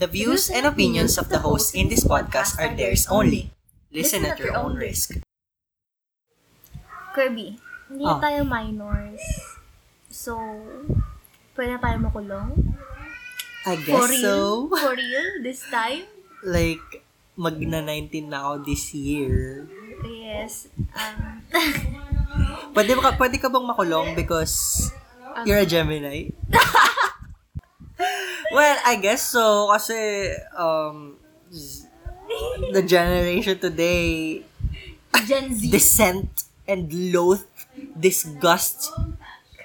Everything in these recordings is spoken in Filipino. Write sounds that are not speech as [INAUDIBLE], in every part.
The views and opinions of the hosts in this podcast are theirs only. Listen at your own risk. Kirby, hindi Ah. tayo minors. So, pwede na tayo makulong? I For guess real? so. [LAUGHS] For real? This time? Like, magna 19 na ako this year. Yes. Um, [LAUGHS] Pwede ka, pwede ka bang makulong because you're a Gemini? [LAUGHS] well, I guess so. Kasi, um, the generation today Gen Z. dissent and loathe, disgust,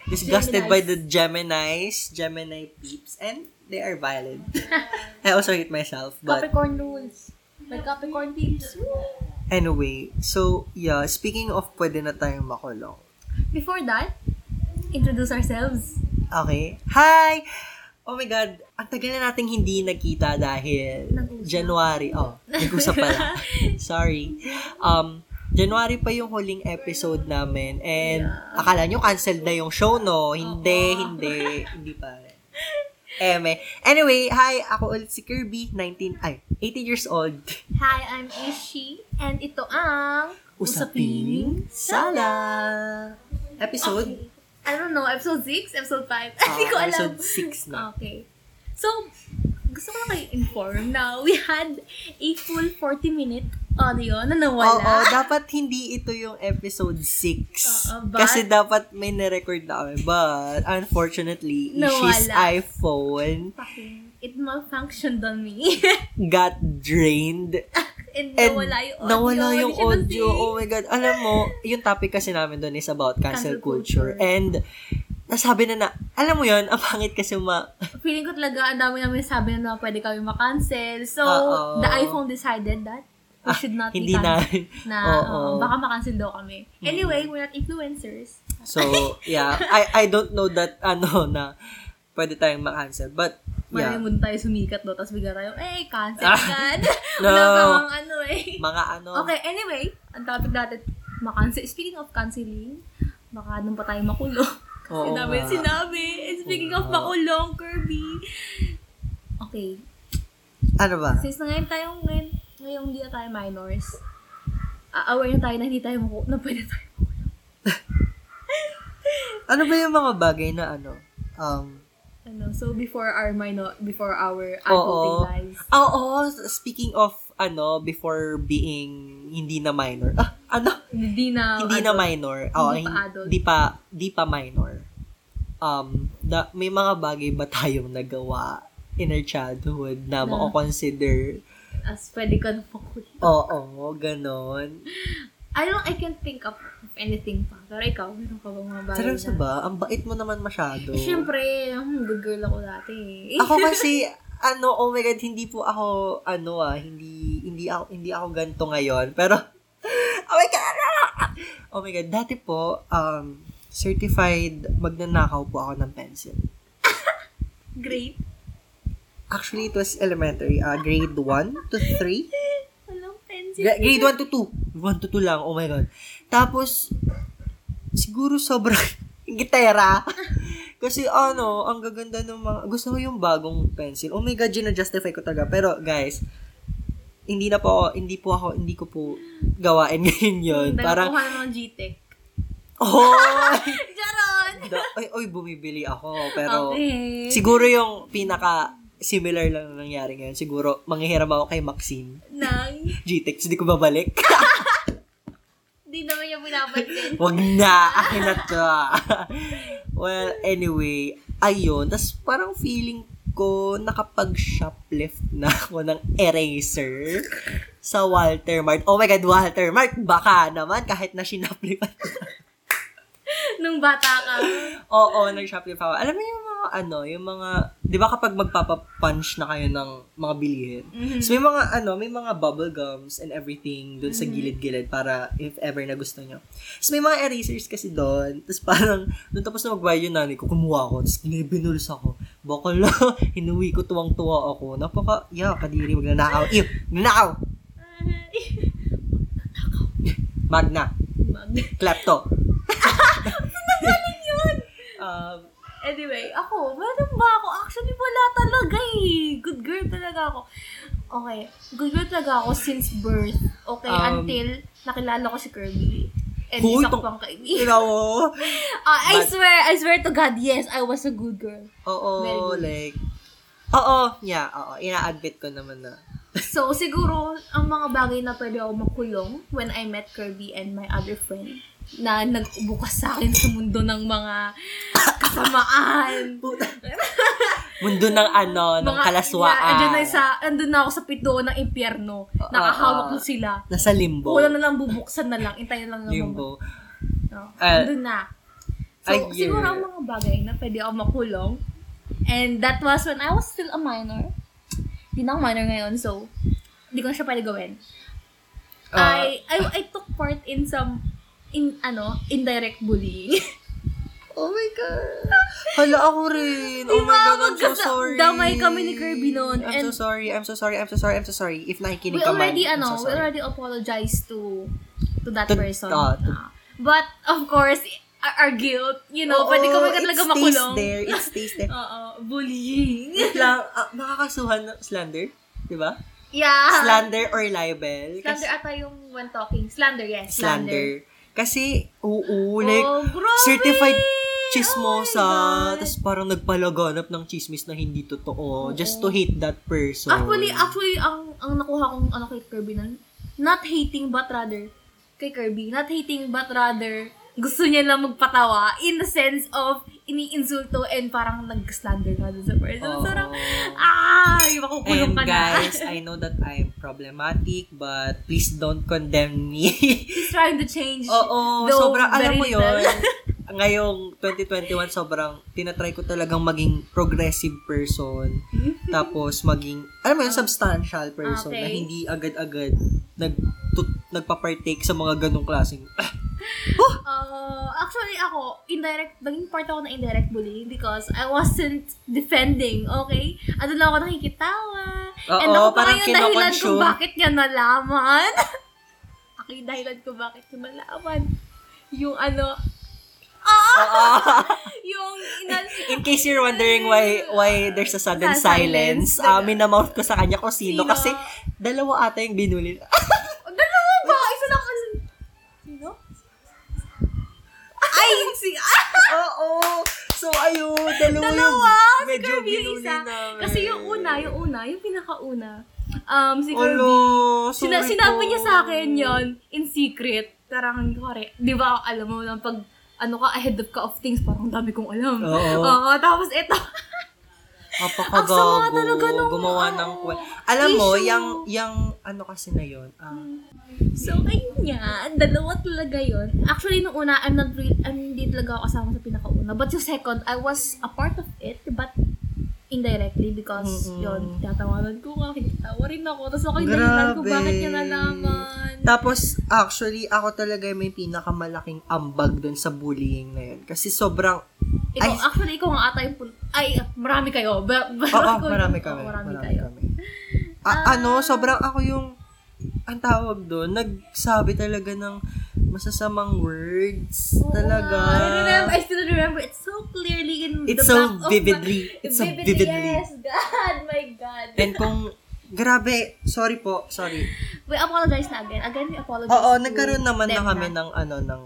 disgusted Geminis. by the Geminis, Gemini peeps, and they are violent. [LAUGHS] I also hate myself, but Capricorn rules. Like Capricorn peeps. anyway, so yeah, speaking of pwede na tayong makulong. Before that, introduce ourselves. Okay. Hi! Oh my God, ang tagal na nating hindi nagkita dahil Nag-usap. January. Oh, nag-usap pala. [LAUGHS] Sorry. Um, January pa yung huling episode namin and akala nyo canceled na yung show, no? Hindi, hindi, hindi pa. Eme. Anyway, hi, ako ulit si Kirby, 19, ay, 18 years old. Hi, I'm Ishi. And ito ang Usaping Sala. Episode? Okay. I don't know, episode 6, episode 5. Ah, [LAUGHS] Hindi ko alam. episode six na. Okay. So, gusto ko lang kayo inform na we had a full 40-minute audio na nawala. Oo, dapat hindi ito yung episode 6. Oo, but- Kasi dapat may na-record na kami. But, unfortunately, Nawala. Ishi's iPhone Fucking, it malfunctioned on me. [LAUGHS] got drained. [LAUGHS] And, And nawala yung audio. nawala yung audio. Oh my God. Alam mo, yung topic kasi namin doon is about cancel, Cancel culture. culture. And, nasabi na na, alam mo yun, ang pangit kasi ma... Feeling ko talaga, ang dami namin sabi na pwede kami makancel. So, Oo. the iPhone decided that we Ah, should not hindi be na. [LAUGHS] na, oo, baka makancel daw kami. Anyway, we're not influencers. So, yeah. I I don't know that, ano, na pwede tayong ma-cancel. But, yeah. mo tayo sumikat do, tapos bigla tayo, eh, cancel Ah, ka. [LAUGHS] [LAUGHS] no. Wala bang ano eh. Mga ano, Okay, anyway, ang topic natin, makancel. Speaking of canceling, baka nung pa tayo makulong. [LAUGHS] Kasi Oo namin nga. sinabi. And speaking Oo of makulong, Kirby. Okay, ano ba? since na ngayon tayong, ngayon, ngayong hindi na tayo minors, uh, aware na tayo na hindi tayo maku- na pwede tayo. Ano ba yung mga bagay na ano? Um, Ano, so before our minor, before our Oo. adulting lives. oo, speaking of ano, before being hindi na minor. Ah, ano? Hindi na, hindi na adult. minor. Oo, Hindi pa adult. Di pa, di pa minor. Um, da, may mga bagay ba tayong nagawa in our childhood na Na- mako-consider? As pwede ka na makulong. Oo, ganon. I don't, I can't think of anything pa. Pero ikaw, meron ka bang mga bagay Seryoso na? ba? Ang bait mo naman masyado. Eh, Siyempre, hmm, good girl ako dati. eh. ako [LAUGHS] kasi ano, oh my god, hindi po ako ano ah, hindi hindi ako hindi ako ganto ngayon. Pero [LAUGHS] oh my god. Oh my god, dati po um certified magnanakaw po ako ng pencil. Great. Actually, it was elementary, uh, grade 1 to 3. Grade 1 to 2. 1 to 2 lang, oh my god. Tapos, siguro sobrang [LAUGHS] gitera. [LAUGHS] Kasi ano, ang gaganda ng mga, gusto ko yung bagong pencil. Oh my god, gina-justify ko talaga. Pero guys, hindi na po ako, hindi po ako, hindi ko po gawain [LAUGHS] ngayon yun. Parang, Parang, ng mga GTEC. oh, Charon! ay, oy, bumibili ako. Pero, okay. siguro yung pinaka similar lang na nangyari ngayon. Siguro, manghihiram ako kay Maxine. Nang, [LAUGHS] GTEX, hindi ko babalik. [LAUGHS] di naman niya pinapansin. [LAUGHS] Wag na, akin na to. well, anyway, ayun. Tapos parang feeling ko nakapag-shoplift na ako ng eraser sa Walter Mart. Oh my God, Walter Mart, baka naman kahit na sinoplift [LAUGHS] Nung bata ka. Oo, nag-shoplift ako. Alam mo yung mga ano, yung mga, di ba kapag magpapapunch na kayo ng mga bilihin, Mhm. So, may mga, ano, may mga bubble gums and everything doon sa gilid-gilid para if ever na gusto nyo. So, may mga erasers kasi doon. Tapos parang, nung tapos na magbayad yung nanay ko, kumuha ako. Tapos binuls ako. Baka lang, [LAUGHS] hinuwi ko tuwang-tuwa ako. Napaka, yeah, kadiri, magnanakaw. Ew, magnanakaw! Magna. [LAUGHS] Mag. Klepto. Um, Anyway, ako, meron ba ako? Actually, wala talaga eh. Good girl talaga ako. Okay, good girl talaga ako since birth. Okay, Um, until nakilala ko si Kirby. And Huy, isa ko pang kaibigan. Ikaw, oh. [LAUGHS] Ah, I But- swear, I swear to God, yes, I was a good girl. Oo, Very good. like, oo, yeah, oo, ina-admit ko naman na. [LAUGHS] So, siguro, ang mga bagay na pwede ako makulong when I met Kirby and my other friend na nag-ubukas sa akin sa mundo ng mga kasamaan. [LAUGHS] [LAUGHS] Mundo ng ano, ng kalaswaan. Na, andyan na sa, andun na ako sa pito ng impyerno. Nakahawak ko sila. Nasa limbo. Wala na lang bubuksan na lang. Intay na lang ng Limbo. No, Ah. andun na. So, siguro ang mga bagay na pwede ako makulong. And that was when I was still a minor. Hindi na ako minor ngayon, so hindi ko na siya pwede gawin. Ah, I, I I took part in some in ano, indirect bullying. [LAUGHS] oh my God. Hala, ako rin. Oh Diba? my God, I'm so sorry. damay kami ni Kirby noon, I'm and- so sorry, I'm so sorry, I'm so sorry, I'm so sorry. If nakikinig we ka man, already I'm ano, so we sorry. already apologized to to that To- person. ah, to- but of course, our, our guilt, you know, Oo, pwede kami talaga it makulong. stays there, it stays there. [LAUGHS] Oo, bullying. Wait lang, ah, makakasuhan ng slander? Di ba? yeah. Slander or libel? Slander ata yung when talking. Slander, yes. slander. Kasi, oo, like, oh, grabe! certified Oh chismosa, God. tapos parang nagpalaganap ng chismis na hindi totoo, just to hate that person. Actually, actually, ang ang nakuha kong ano kay Kirby nun, not hating but rather, kay Kirby, not hating but rather, gusto niya lang magpatawa in the sense of ini-insulto and parang nag-slander ka dun sa person. Oo. Parang, ah, yung makukulong ka na. guys, I know that I'm problematic, but please don't condemn me. [LAUGHS] He's trying to change. Oo, though sobrang, alam mo yon [LAUGHS] ngayong 2021, sobrang tinatry ko talagang maging progressive person. tapos maging, alam mo yun, substantial person Okay. na hindi agad-agad nag, nagpa-partake sa mga ganong klaseng, [LAUGHS] [LAUGHS] Uh, actually, ako, indirect, naging part ako ng indirect bullying because I wasn't defending, okay? Ano lang ako nakikitawa. Oo, and ako pa parang yung dahilan kung bakit niya nalaman. [LAUGHS] ako yung dahilan kung bakit niya nalaman. Yung ano, ah! [LAUGHS] yung inal... In case you're wondering why why there's a sudden silence, silence. uh, minamouth ko sa kanya kung sino. Sino? Kasi dalawa ata yung binuli. So, ayun. Dalawa, Dalawa! yung Si medyo binuli isa. namin. Kasi yung una, yung una, yung pinakauna, um, si Kirby, Olo, Sina, sinabi po. niya sa akin yon in secret. Parang, kore, di ba, alam mo lang, pag, ano ka, ahead of ka of things, parang dami kong alam. Oo. Oo, tapos ito. [LAUGHS] Apakagago. Ang sama talaga nung, Gumawa ng oo, kwe- Alam mo, yung, yung, ano kasi na yun, ah, so, ayun nga, dalawa talaga yon Actually, nung una, I'm not real, I'm hindi talaga ako kasama sa pinakauna. But yung second, I was a part of it, but indirectly because Mm-mm. yun, tatawanan ko nga, kinatawa rin ako. Tapos ako yung dahilan ko bakit niya nalaman. Tapos, actually, ako talaga may pinakamalaking ambag dun sa bullying na yun. Kasi sobrang, Ikaw, Ay. actually, ikaw nga ata yung... Ay, marami kayo. [LAUGHS] Ba- ba- oo, ko- marami oo, kami. marami, Marami kayo. kami. A- ano, sobrang ako yung, ang tawag doon, nagsabi talaga ng masasamang words. Oo talaga. I remember, I still remember it so clearly in It's the so back of my- vividly. [LAUGHS] It's so vividly. Yes, God, my God. And kung, grabe, sorry po, sorry. We apologize na again. Again, we apologize Oo, nagkaroon naman na kami ng, ano, ng,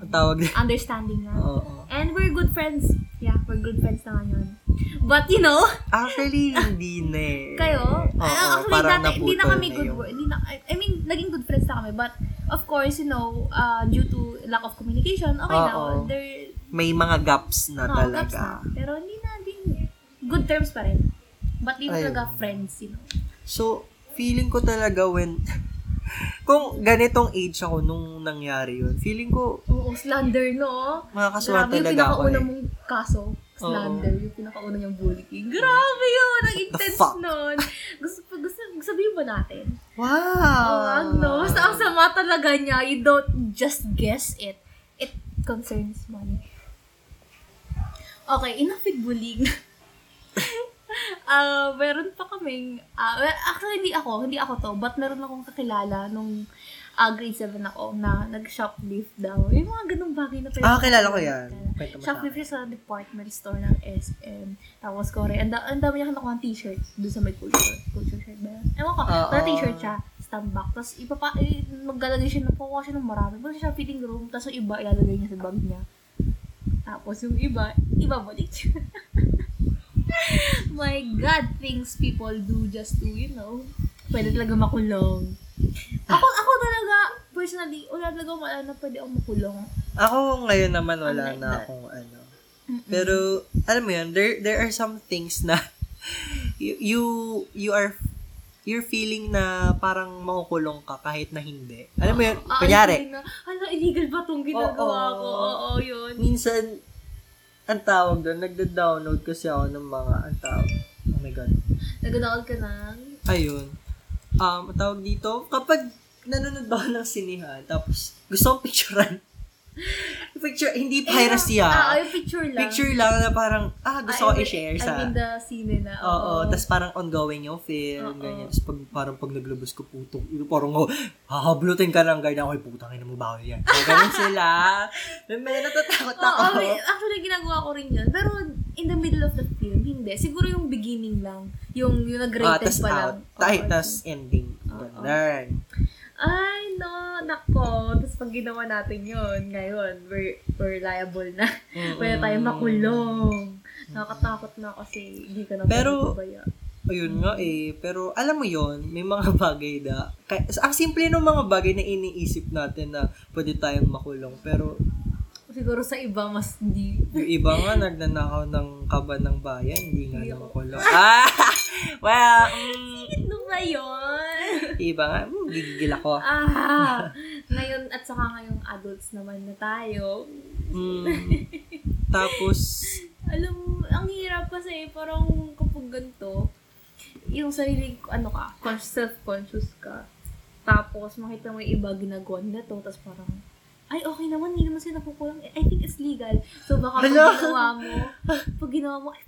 ang tawag na, understanding na. oo. And we're good friends. Yeah, we're good friends na ngayon. But, you know, Actually, [LAUGHS] hindi na eh. kayo, Oo, ah, actually, parang dati, hindi na kami good yung- Hindi na, I, mean, naging good friends na kami. But, of course, you know, uh, due to lack of communication, okay na, Oo. there, May mga gaps na Oo, gaps talaga. na. Pero hindi na din, good terms pa rin. But hindi talaga friends, you know. So, feeling ko talaga when, kung ganitong age ako nung nangyari yun, feeling ko, Oo, slander, no? mga kasuhan Grabe yung talaga ako pinakauna eh. mong kaso. Slander, yung pinakauna niyang bullying. Grabe yun! Ang intense nun. Gusto, gusto, sabihin ba natin? Wow! Oo, ano? Basta ang sama talaga niya, you don't just guess it. It concerns money. Okay, enough with bullying. [LAUGHS] Ah, meron pa kaming, ah, well, actually hindi ako, hindi ako to, but meron akong kakilala nung ah, grade 7 ako, na nag-shoplift daw. Yung mga ganung bagay na pwede. Ah, kilala ko yan. Shoplift siya sa department store ng SM. Tapos, kore, ang, da- ang dami niya nakuha ng t-shirt doon sa may culture. Culture shirt ba yan? Ewan ko, pero t-shirt siya, stamp back. Tapos, ipapa, eh, maglalagay siya, nakuha siya ng marami. Punta siya sa fitting room, tapos yung iba, ilalagay niya sa bag niya. Tapos, yung iba, ibabalik siya. [LAUGHS] [LAUGHS] My God, things people do just to, you know, pwede talaga makulong. Ako, ako talaga, personally, wala talaga wala na pwede akong makulong. Ako ngayon naman wala Unlike na that. akong ano. Mm-mm. Pero, alam mo yun, there, there are some things na [LAUGHS] you, you, you are, you're feeling na parang makukulong ka kahit na hindi. Alam mo yun, Ah, kunyari, Hala, illegal ba itong ginagawa Oo. ko? Oo, yun. minsan, ang tawag doon, nagda-download kasi ako ng mga, ang tawag, oh my God, Nag-download ka ng... ayun, um, ang tawag dito, kapag nanonood ako ng sinihan, tapos gusto kong picturean, picture, hindi piracy Ah, ah, yung picture lang. picture lang na parang, ah, gusto ko i-share I sa, mean the scene na. Oo, tapos parang ongoing yung film, Oo. ganyan. Tapos pag, parang pag naglabas ko puto, yun, parang oh, hahablutin ka ng guard ako, ay putang ina mo bawal yan. So, ganun sila. [LAUGHS] May natatakot ako. Oo, okay. actually, ginagawa ko rin yun. Pero, in the middle of the film, hindi. Siguro yung beginning lang. Yung, yung nag-rated tas pa out. lang. Ay, Oo. tas ending. Ganun. Ay, no, nako. Tapos pag ginawa natin yun, ngayon, we're, we're liable na. [LAUGHS] Mm-mm. Pwede tayong makulong. Nakakatakot na kasi hindi ka na Pero-. Ayun nga eh. Pero alam mo yon may mga [LAUGHS] bagay na, kay, ang simple ng mga bagay na iniisip natin na pwede tayong makulong. Pero Siguro sa iba, mas hindi. yung iba nga nagnanakaw ng kaban ng bayan, hindi nga Hindi na ako. makulong. Ah! [LAUGHS] well, mm, Ano ba yun? iba nga, mm, gigigil ako. Ah, [LAUGHS] ngayon at saka ngayong adults naman na tayo. Mm. [LAUGHS] Tapos, Alam mo, ang hirap kasi parang kapag ganito, yung sarili, ano ka, con- self-conscious ka. Tapos makita mo yung iba ginagawa nila to, tapos parang, ay, okay naman, hindi naman sila nakukulang. I think it's legal. So, baka pag ginawa mo, [LAUGHS] pag ginawa mo, ay,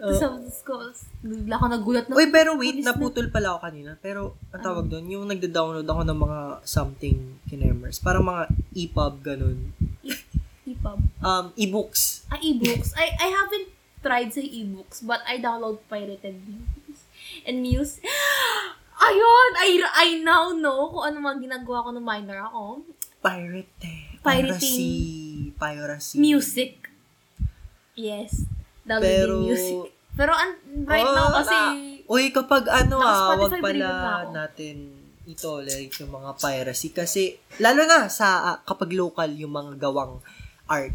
uh, tapos ko, bigla ako nagulat na, Uy, pero wait, naputol pala ako kanina. Pero, ang tawag doon, yung nagda-download ako ng mga something kinemers. Parang mga EPUB, ganun. [LAUGHS] ipab. Um, e-books. Ah, e-books. I, I haven't tried sa e-books, but I download pirated movies and news. [GASPS] Ayun! I, I now know kung ano mga ginagawa ko nung minor ako. Pirate. Pirating. Piracy. Piracy. Music. Yes. Downloading Pero, music. Pero an, right Oh, now kasi, na- Uy, kapag ano ah, wag pala natin itolerate yung mga piracy. Kasi, lalo na sa, ah, kapag local yung mga gawang art.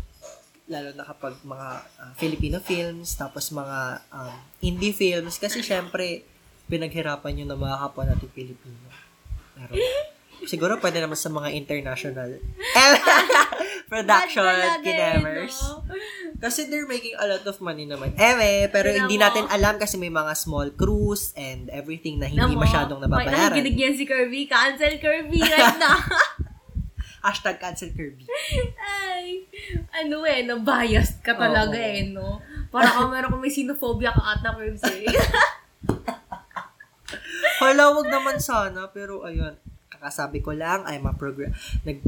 Lalo na kapag mga ah, Filipino films, tapos mga um, indie films. Kasi, syempre, pinaghirapan yun ng mga kapwa natin Pilipino. Pero, siguro pwede naman sa mga international [LAUGHS] production kinemers. no? Kasi they're making a lot of money naman. Eme, pero hindi mo. natin alam kasi may mga small crews and everything na hindi Namo, masyadong May nababayaran. nakikinig yan si Kirby. Cancel Kirby right now. [LAUGHS] Hashtag cancel Kirby. Ay, ano eh, no, biased ka talaga Oo. eh, no? Para kung meron kang may xenophobia ka ata, Curbs [LAUGHS] eh. Hala, wag naman sana. Pero ayun, kakasabi ko lang, I'm a progress. Nag,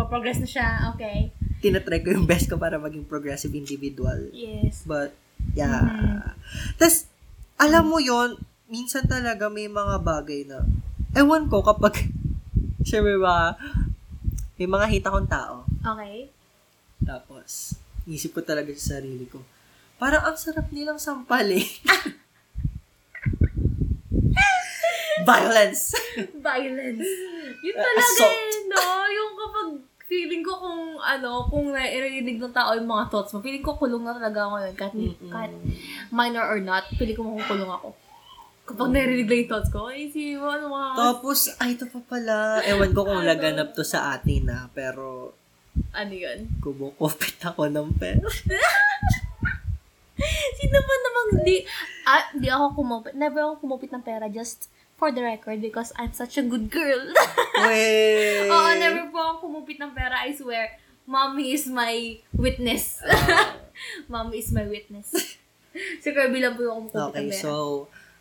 Paprogress na siya, okay. tinatry ko yung best ko para maging progressive individual. Yes. But, yeah. Mhm. Tapos, alam mo yon minsan talaga may mga bagay na, ewan ko kapag, [LAUGHS] syempre ba, may mga hita kong tao. Okay. Tapos, isip ko talaga sa sarili ko, parang ang sarap nilang sampalin. [LAUGHS] Violence! Violence. Yun Uh, talaga eh, no? Yung kapag feeling ko kung ano, kung narinig ng tao yung mga thoughts mo, feeling ko kulong na talaga ako yun. Kahit, kahit minor or not, feeling ko makukulong ako. Kapag narinig lang yung thoughts ko, ay, si ano mga... Tapos, ay, ito pa pala. Ewan ko kung Ano? laganap to sa atin na, pero Ano yun? kumukupit ako ng pera. [LAUGHS] Sino ba namang hindi... Ah, hindi ako kumupit. Never ako kumupit ng pera just for the record because I'm such a good girl. [LAUGHS] Wait! Oo, never po ako kumupit ng pera, I swear. Mommy is my witness. Ah. [LAUGHS] Mommy is my witness. si Kirby lang po yung kumupit Okay, ng pera. so,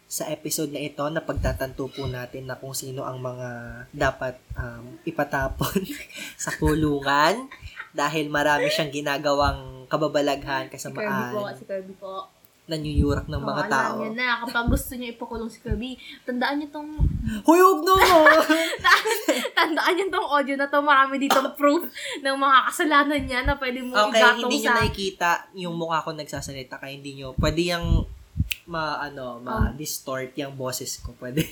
sa episode na ito na pagtatanto po natin na kung sino ang mga dapat um, ipatapon [LAUGHS] sa kulungan dahil marami siyang ginagawang kababalaghan, Si Kirby po, kasamaan, si Kirby po. Nanyuyurak ng mga Oo, tao. Alam niyo na, kapag gusto niyo ipakulong si Kirby, tandaan niyo tong, Huyog no mo! tandaan niyo tong audio na to, marami ditong proof ng mga kasalanan niya na pwede mo okay, igatong hindi nyo sa... nakikita yung mukha ko nagsasalita kaya hindi nyo, pwede yung ma, ano, ma-distort yung boses ko. Pwede.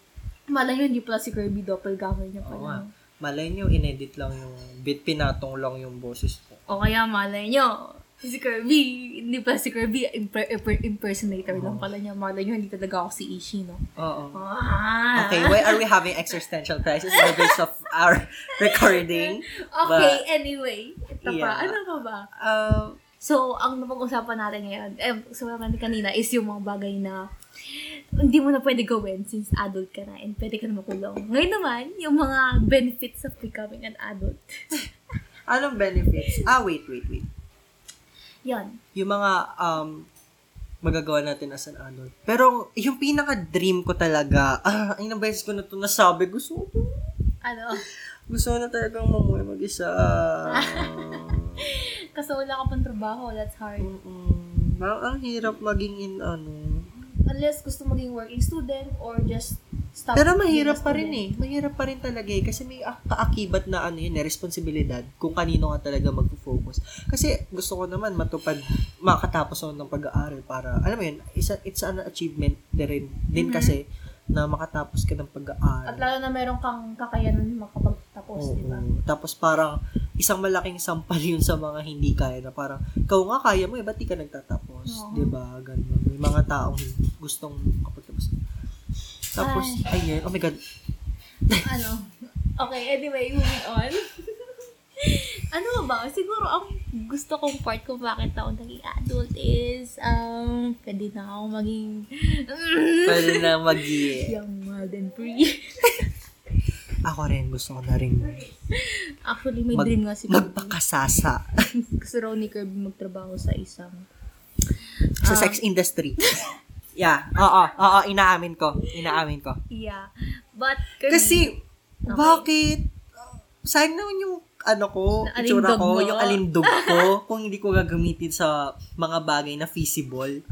[LAUGHS] Malay nyo, hindi pala si Kirby doppelganger niya Oo pala. nga. Malay nyo, inedit lang yung bit, pinatong lang yung boses ko. O kaya malay nyo, si Kirby, hindi pala si Kirby, imper- imper- impersonator lang pala niya. Malay nyo, hindi talaga ako si Ishi, no? Oo. Ah. Okay, why are we having existential crisis in the midst of our [LAUGHS] recording? Okay, anyway. Ito pa. Yeah. Ano pa ba? Uh, So, ang napag-usapan natin ngayon, eh, sabi natin kanina, is yung mga bagay na hindi mo na pwede gawin since adult ka na and pwede ka na makulong. Ngayon naman, yung mga benefits of becoming an adult. [LAUGHS] anong benefits? Ah, wait, wait, wait. Yan. Yung mga um, magagawa natin as an adult. Pero yung pinaka-dream ko talaga, [LAUGHS] ah, ilang beses ko na ito nasabi, gusto ko to. Ano? Gusto ko na talagang mamuhay mag-isa. [LAUGHS] Kasi wala ka pang trabaho, that's hard. Mm-mm. Ang, ang hirap maging in ano. Unless gusto maging working student or just stop. Pero mahirap a pa rin eh. Mahirap pa rin talaga eh. Kasi may ak- kaakibat na ano yun eh, responsibilidad kung kanino ka talaga magpo-focus. Kasi gusto ko naman matupad, makatapos ako ng pag-aaral para, alam mo yun, isa, it's an achievement din, rin, din Mhm. kasi na makatapos ka ng pag-aaral. At lalo na meron kang kakayanan makapagtapos, di ba? Tapos parang isang malaking sampal yun sa mga hindi kaya na parang, ikaw nga kaya mo eh, ba't di ka nagtatapos? Di ba? Ganun. May mga taong gustong kapagtapos. Tapos, ayun, oh my God, ano? Okay, anyway, moving on. [LAUGHS] ano ba? Siguro ang gusto kong part kung bakit ako naging adult is, um, pwede na ako maging pwede na [LAUGHS] mag young, mild, and free. [LAUGHS] Ako rin, gusto ko na rin Actually, may Mag- dream nga si Kirby. magpakasasa Gusto raw ni Kirby magtrabaho sa isang sa Ah. sex industry. Yeah, oo, oo, inaamin ko. Inaamin ko. Yeah. But, Kirby, Kasi, bakit? Sayang naman yung ano ko, itsura ko, mo. yung alindog ko, [LAUGHS] kung hindi ko gagamitin sa mga bagay na feasible. [LAUGHS]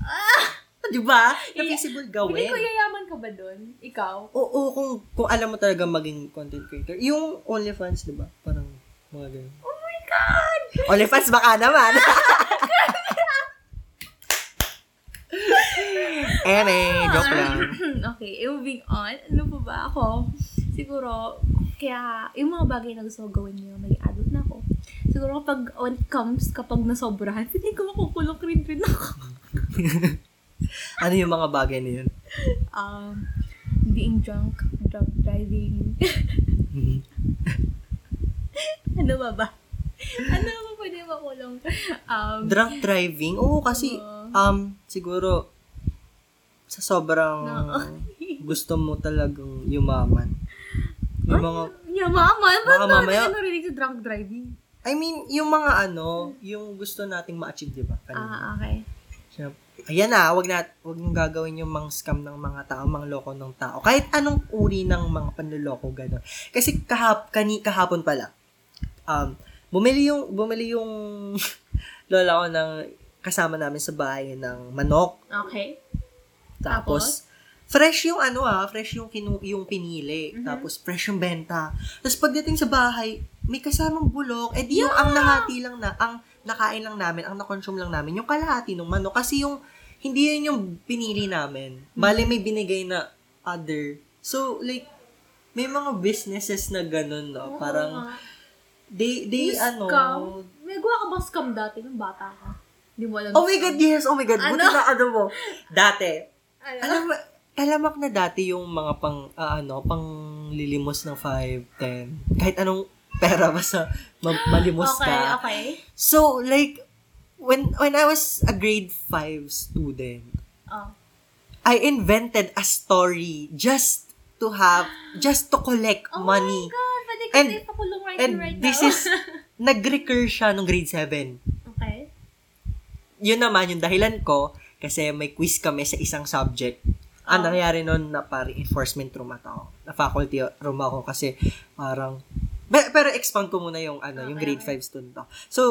Di ba? Na feasible Hindi gawin. ko yayaman ka ba doon? Ikaw? Oo, kung, kung alam mo talaga maging content creator. Yung OnlyFans, di ba? Parang mga ganun. Oh my God! [LAUGHS] OnlyFans baka naman. Eme, joke lang. [CLEARS THROAT] okay, eh, moving on. Ano pa ba ako? Siguro, kaya yung mga bagay na gusto ko gawin nyo, may adult na ako. Siguro kapag, when it comes, kapag nasobrahan, hindi ko makukulong rin rin ako. [LAUGHS] ano yung mga bagay na yun? Um, being drunk, drunk driving. [LAUGHS] ano ba ba? ano ba pwede makulong? Um, Drunk driving? Oo, kasi, Oo. um, siguro, sa sobrang No. [LAUGHS] gusto mo talagang yumaman. Yung mga, Yamaman? Ba't ba mamaya- narinig sa drunk driving? I mean, yung mga ano, yung gusto nating ma-achieve, di ba? Kanina. Ah, okay. Ayan na, wag na, wag niyong gagawin yung mga scam ng mga tao, mga loko ng tao. Kahit anong uri ng mga panloloko, gano'n. Kasi kahap, kani, kahapon pala, um, bumili yung, bumili yung [LAUGHS] lola ko ng kasama namin sa bahay ng manok. Okay. Tapos, fresh yung ano ah, fresh yung, kinu, yung pinili. Mhm. Tapos, fresh yung benta. Tapos, pagdating sa bahay, may kasamang bulok. Eh, di yung ang nahati lang na, ang nakain lang namin, ang na-consume lang namin, yung kalahati ng manok. Kasi yung, hindi yun yung pinili namin. Bale, may binigay na other. So, like, may mga businesses na ganun, no? Parang, they, they, Yung ano, scam? May gawa ka ba scam dati nung bata ka? Hindi mo alam. oh my God, yes, oh my God, buti Ano? na ano mo. [LAUGHS] Dati, Alam mo, talamak na dati yung mga pang, ah, ano, pang lilimos ng 5, 10. Kahit anong pera [LAUGHS] basta ma- malimos okay, ka. okay. So, like, when when I was a grade 5 student, Oh. I invented a story just to have, just to collect Oh money. my God, pwede ka And- pakulong right And right this now. is, nag-recur siya nung grade 7. [LAUGHS] okay. Yun naman, yung dahilan ko, kasi may quiz kami sa isang subject. Ang Oh. nangyari nun na parang enforcement room ako. Na faculty room ako kasi parang Be- pero expand ko muna yung ano, yung Okay, grade okay. 5 student ako. So,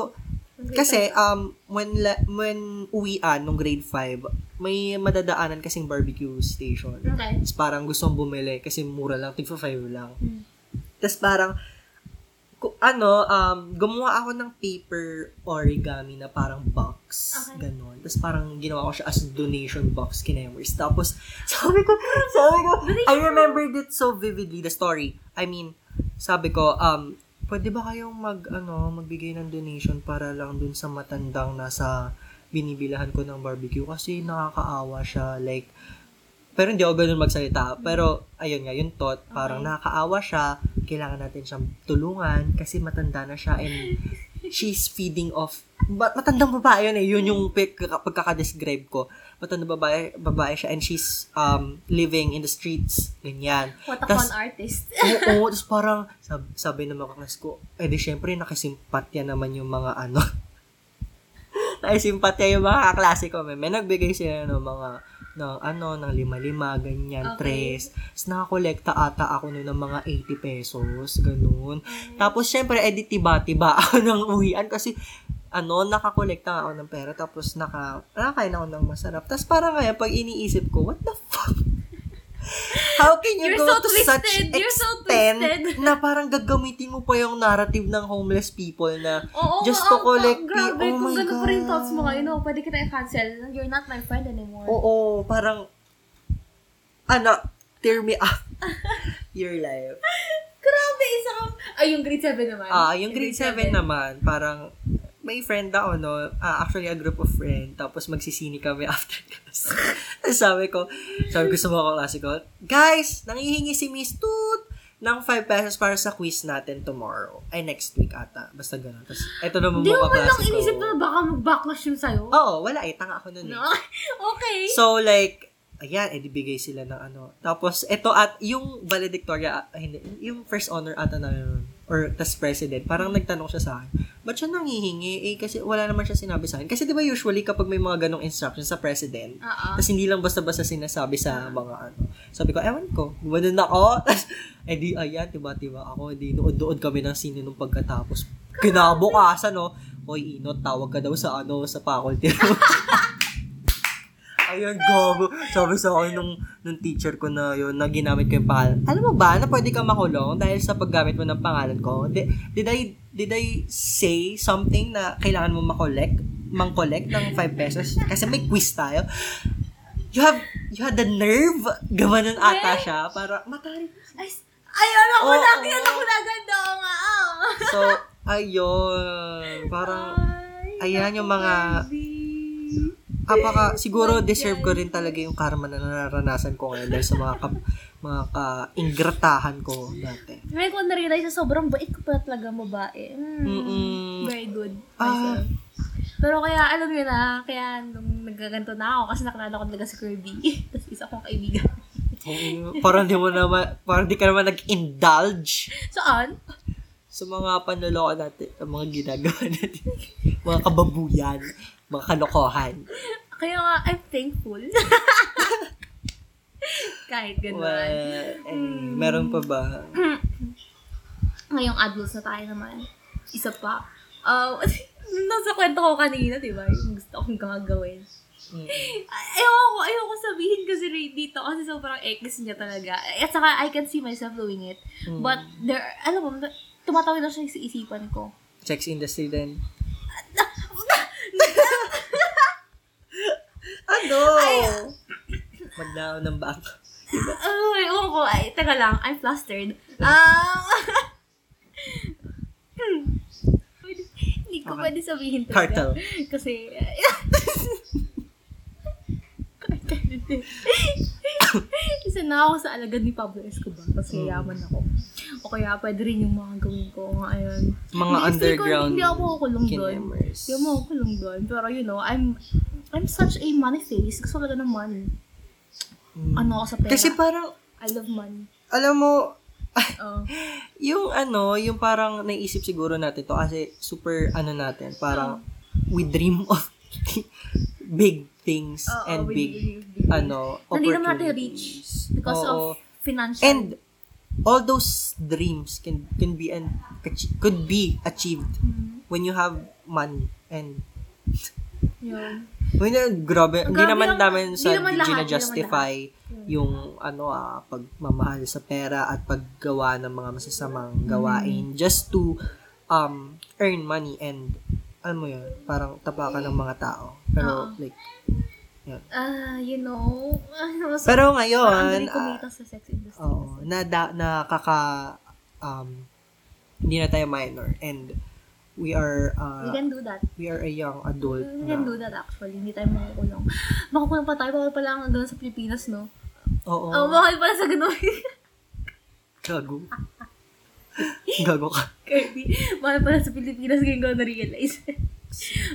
kasi um when la- when uwian nung grade 5, may madadaanan kasing barbecue station. Okay. Tapos parang gustong bumili kasi mura lang, tig 5 lang. Hmm. Tapos parang ano, um, gumawa ako ng paper origami na parang box. Okay. Ganon. Tapos parang ginawa ko siya as donation box kinemers. Tapos, [LAUGHS] sabi ko, sabi ko, I remembered it so vividly, the story. I mean, sabi ko, um, pwede ba kayong mag, ano, magbigay ng donation para lang dun sa matandang nasa binibilahan ko ng barbecue kasi nakakaawa siya. Like, pero hindi ako ganun magsalita. Pero, ayun nga, yung thought, parang Okay. nakakaawa siya, kailangan natin siyang tulungan kasi matanda na siya and she's feeding off ba- matandang babae yun eh. Yun yung pagka- pagkakadescribe ko. Matandang babae, babae siya and she's um, living in the streets. Ganyan. What a Tas- fun artist. [LAUGHS] Oo, [LAUGHS] tapos parang sabi, sabi ng mga kaklas ko, eh di syempre nakisimpatya naman yung mga ano. [LAUGHS] nakisimpatya yung mga kaklase ko. May, may nagbigay sila ng mga ng ano, ng lima-lima, ganyan, Okay. tres. Tapos nakakolekta ata ako nun ng mga 80 pesos, ganun. Tapos syempre, edi tiba-tiba [LAUGHS] ako ng uwian kasi ano, nakakolekta ako ng pera tapos naka, nakakain ako ng masarap. Tapos parang ngayon, pag iniisip ko, what the fuck? How can you You're go so to such twisted. You're so extent twisted. na parang gagamitin mo pa yung narrative ng homeless people na Oo, Just to collect ang Grabe, oh kung my ganun pa rin thoughts mo ngayon, no, pwede kita i-cancel. You're not my friend anymore. oo, parang ano, tear me up [LAUGHS] your life. Grabe, isa ka. Ay, yung grade 7 naman. Ah, yung grade 7 naman, parang may friend ako, no? Ah, actually, a group of friend. Tapos magsisini kami [LAUGHS] after class. Tapos sabi ko, sabi ko sa mga klase ko, guys, nangihingi si Miss Toot ng 5 pesos para sa quiz natin tomorrow. Ay, next week ata. Basta ganun. Tapos, eto naman Hindi mo mga lang klase ko. inisip na baka mag-backlash yun sa'yo. Oo, wala eh. Tanga ako nun eh. No? [LAUGHS] okay. So, like, ayan, edi bigay sila ng ano. Tapos, ito at, yung valedictoria, ah, hindi, yung first honor ata na yun, or tas president, parang nagtanong siya sa akin, ba't siya nangihingi? Eh, kasi wala naman siya sinabi sa akin. Kasi di ba usually kapag may mga ganong instructions sa president, tas hindi lang basta-basta sinasabi sa mga ano. Sabi ko, ewan ko, gumanon ako. [LAUGHS] Tas, eh di, ayan, diba-diba ako, di, nood-nood kami ng sine nung pagkatapos. Kinabukasan, no? Hoy, Inot, tawag ka daw sa ano, sa faculty. [LAUGHS] Ayun, gogo. Sabi sa akin nung, nung teacher ko na yun, na ginamit ko yung pangalan. Alam mo ba, na pwede ka makulong dahil sa paggamit mo ng pangalan ko? Did, did I, did I say something na kailangan mo makolek? Mang-collect ng 5 pesos? Kasi may quiz tayo. You have, you had the nerve. Gamanon ata siya. Para, matari. Ay, ayun ako Oo. na, kilala ko na agad Oo nga. ah. So, ayun. Parang, ayan yung mga- apaka, siguro deserve ko rin talaga yung karma na nararanasan ko ngayon dahil sa mga ka, mga ka-ingratahan ko dati. Ngayon ko na-realize na sobrang bait ko pala talaga babae. Mm, Mm-mm. Very good. Ah. Pero kaya, alam yun na, kaya nung nagkaganto na ako, kasi nakilala ko talaga si Kirby. [LAUGHS] Tapos isa kong kaibigan. Oo, parang di mo naman, parang di ka naman nag-indulge Saan? sa mga panloloko natin, ang mga ginagawa natin. [LAUGHS] mga kababuyan, mga kalokohan. Kaya nga, I'm thankful. [LAUGHS] Kahit ganun. Well, anyway, meron pa ba? [CLEARS THROAT] Ngayong adults na tayo naman. Isa pa. Uh, [LAUGHS] nasa kwento ko kanina, di ba? Yung gusto kong gagawin. Mm. Ay- Ayoko, ayoko sabihin kasi rin dito kasi sobrang ekis niya talaga. At saka, I can see myself doing it. Mm. But, there, alam mo, tumatawid na siya sa isipan ko. Sex industry din. [LAUGHS] ano? Maglaw ng bako. Ay, ewan ko. Ay, teka lang. I'm flustered. [LAUGHS] Pwede- Hindi ko Okay. pwede sabihin Cartel. talaga. Kasi... Cartel. [LAUGHS] Isa na ako sa alagad ni Pablo Escobar kasi Mm. yaman ako. O kaya pwede rin yung mga gawin ko ngayon. Mga Hindi, feel ko, underground Hindi ako kulong doon. Hindi ako kulong doon. Pero you know, I'm I'm such a money face. Gusto talaga ng money. Mm. Ano ako sa pera. Kasi parang, I love money. alam mo, [LAUGHS] Oh. yung ano, yung parang naisip siguro natin to kasi super ano natin, parang we dream of [LAUGHS] big things Oo, and we- big, we- we- ano, Hindi naman natin opportunities. because Oo. of financial. And all those dreams can can be and could be achieved Mm, when you have money and yun. when you, grabe, hindi naman lang- namin sa naman gina-justify yung ano ah pagmamahal sa pera at paggawa ng mga masasamang gawain just to um earn money and alam mo yun, parang tapakan ng mga tao. Pero Oo. like Ah, you know. ano, so, [LAUGHS] pero ngayon ah, kumita sa sex industry. Oo, na da, nakaka um hindi na tayo minor and we are we uh, can do that. we are a young adult We can do na that actually. Hindi tayo makukulong. Makukulong pa tayo. Bawal pala ang ganun sa Pilipinas, no? oo Oh, bawal pala sa ganun. gago [LAUGHS] gago ka Kirby. Bawal pala sa Pilipinas ngayon ko na-realize.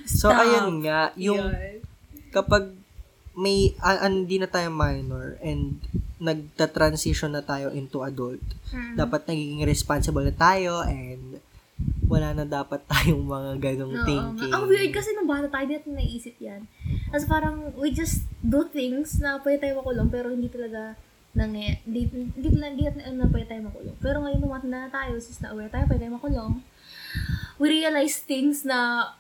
so Stop. ayun nga yung Yun. kapag may ah, hindi na tayo minor and nagta-transition na tayo into adult Mm. dapat nagiging responsible na tayo and wala na dapat [LAUGHS] tayong mga ganong Oo, thinking. Ang weird kasi nung bata tayo, hindi natin naisip yan. Kasi parang, we just do things na pwede tayo makulong, pero hindi talaga nang hindi, hindi, hindi, hindi na pwede tayo makulong. Pero ngayon, matanda na tayo, since na aware tayo, pwede tayo makulong, we realize things na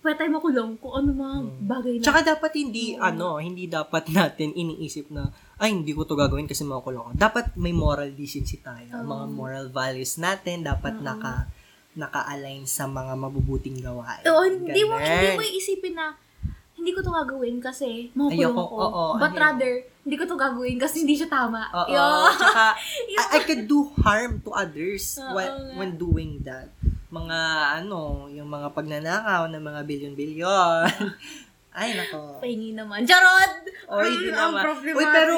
pwede tayo makulong kung ano mga bagay na. Tsaka dapat hindi, ano, hindi dapat [LAUGHS] natin iniisip na, ay, hindi ko to gagawin kasi makukulong ako. Dapat may moral decency tayo. Oo. Mga moral values natin, dapat Oo. naka, naka-align sa mga mabubuting gawain. Oo, hindi mo, hindi mo iisipin na, hindi ko to gagawin kasi makukulong Ayoko, ko. oo, But ayoko. rather, hindi ko to gagawin kasi hindi siya tama. Oo. Yun. Tsaka, [LAUGHS] I, I could do harm to others Oo when, when doing that. Mga, ano, yung mga pagnanakaw ng mga bilyon-bilyon. [LAUGHS] Ay, nako. Pahingi naman. Charot! Hindi Mm, naman. Uy, pero,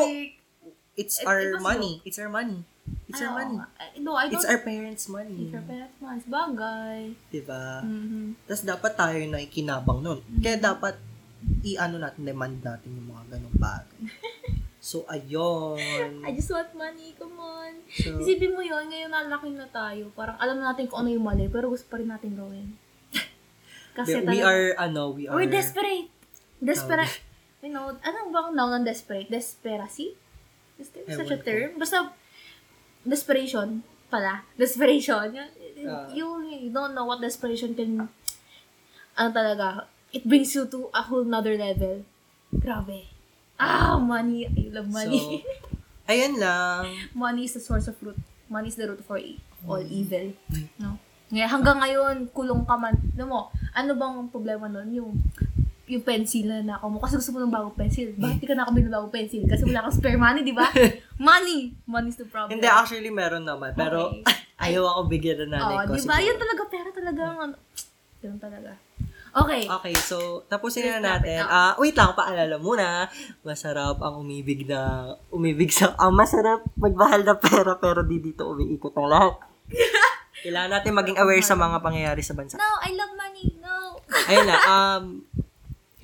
It's It- our it money. It's our money. It's our money. Eh, No, I don't. It's our parents' money. It's our parents' money. Bagay. Diba? Mhm. Tapos dapat tayo na ikinabang nun. Kaya dapat i-ano natin, demand natin yung mga ganong bagay. [LAUGHS] So, ayun. I just want money. Come on. So, Isipin mo yun, ngayon nalaki na tayo. Parang alam natin kung ano yung mali, pero gusto pa rin natin gawin. [LAUGHS] Kasi we talaga- are, ano, we are, We're desperate. Desperate. You know, anong bang noun ng desperate? Desperacy? Is there such a term? Basta, desperation pala. Desperation. You, Ah. you, you don't know what desperation can, ano talaga, it brings you to a whole nother level. Grabe. Ah, money. I love money. [LAUGHS] [LAUGHS] So, ayun lang. money is the source of root. Money is the root for e- all Mm. evil. No? Ngayon, hanggang ngayon, kulong ka man. Ano mo, ano bang problema nun? Yung yung pencil na nakaw mo. Kasi gusto mo ng bagong pencil. Bakit di ka nakabili ng bagong pencil? Kasi wala kang spare money, di ba? [LAUGHS] money! Money is the problem. Hindi, actually, meron naman. Pero, Okay. ayaw ako bigyan ng nanay Oo, ko. di ba? Yun talaga, pera talaga. Ano, yun talaga. Okay. Okay, so tapusin na natin. Ah, wait lang, paalala muna. Masarap ang umibig na umibig sa ah, masarap magmahal na pera pero di dito umiikot ang lahat. [LAUGHS] Kailangan natin maging aware sa mga pangyayari sa bansa. No, I love money. No. Ayun na, [LAUGHS] um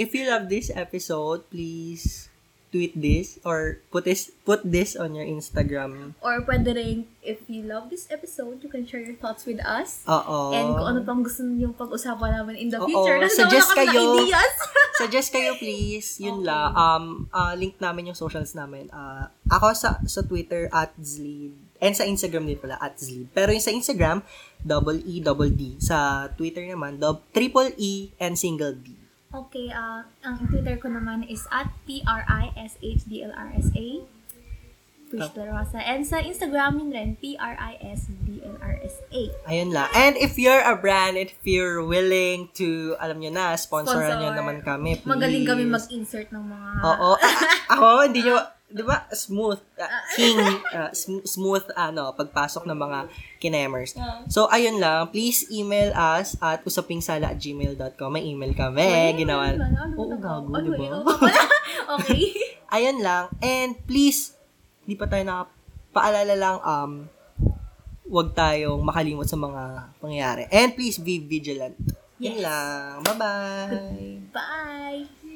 if you love this episode, please tweet this or put this put this on your Instagram. Or pwede rin, if you love this episode, you can share your thoughts with us. Oo. And kung ano pang gusto niyo pag-usapan namin in the Oo, future. Kasi suggest kayo. ideas. [LAUGHS] Suggest kayo please. Yun Okay. la. Um, ah, link namin yung socials namin. Ah, ako sa sa Twitter at Zleed. And sa Instagram din pala at Zleed. Pero yung sa Instagram, double E, double D. Sa Twitter naman, dub, triple E and single D. Okay, uh, ang Twitter ko naman is at P-R-I-S-H-D-L-R-S-A. Push De La Rosa. And sa Instagram yun rin, P-R-I-S-D-L-R-S-A. Ayun lang. And if you're a brand, if you're willing to, alam nyo na, sponsoran nyo Sponsor. naman kami, please. Magaling kami mag-insert ng mga... Oo. [LAUGHS] Ako, hindi nyo, di ba, smooth, ah, king, ah, sm- smooth, ano, pagpasok ng mga kinemers. Yeah. So, ayun lang. Please email us at usapingsala at gmail.com. May email kami. Ginawa. Oo, gago, Ano, di ba? pala? [LAUGHS] okay. [LAUGHS] Ayun lang. And please, di pa tayo nakapaalala lang, um, huwag tayong makalimot sa mga pangyayari. And please be vigilant. Yun Yes. lang. Bye-bye. Bye!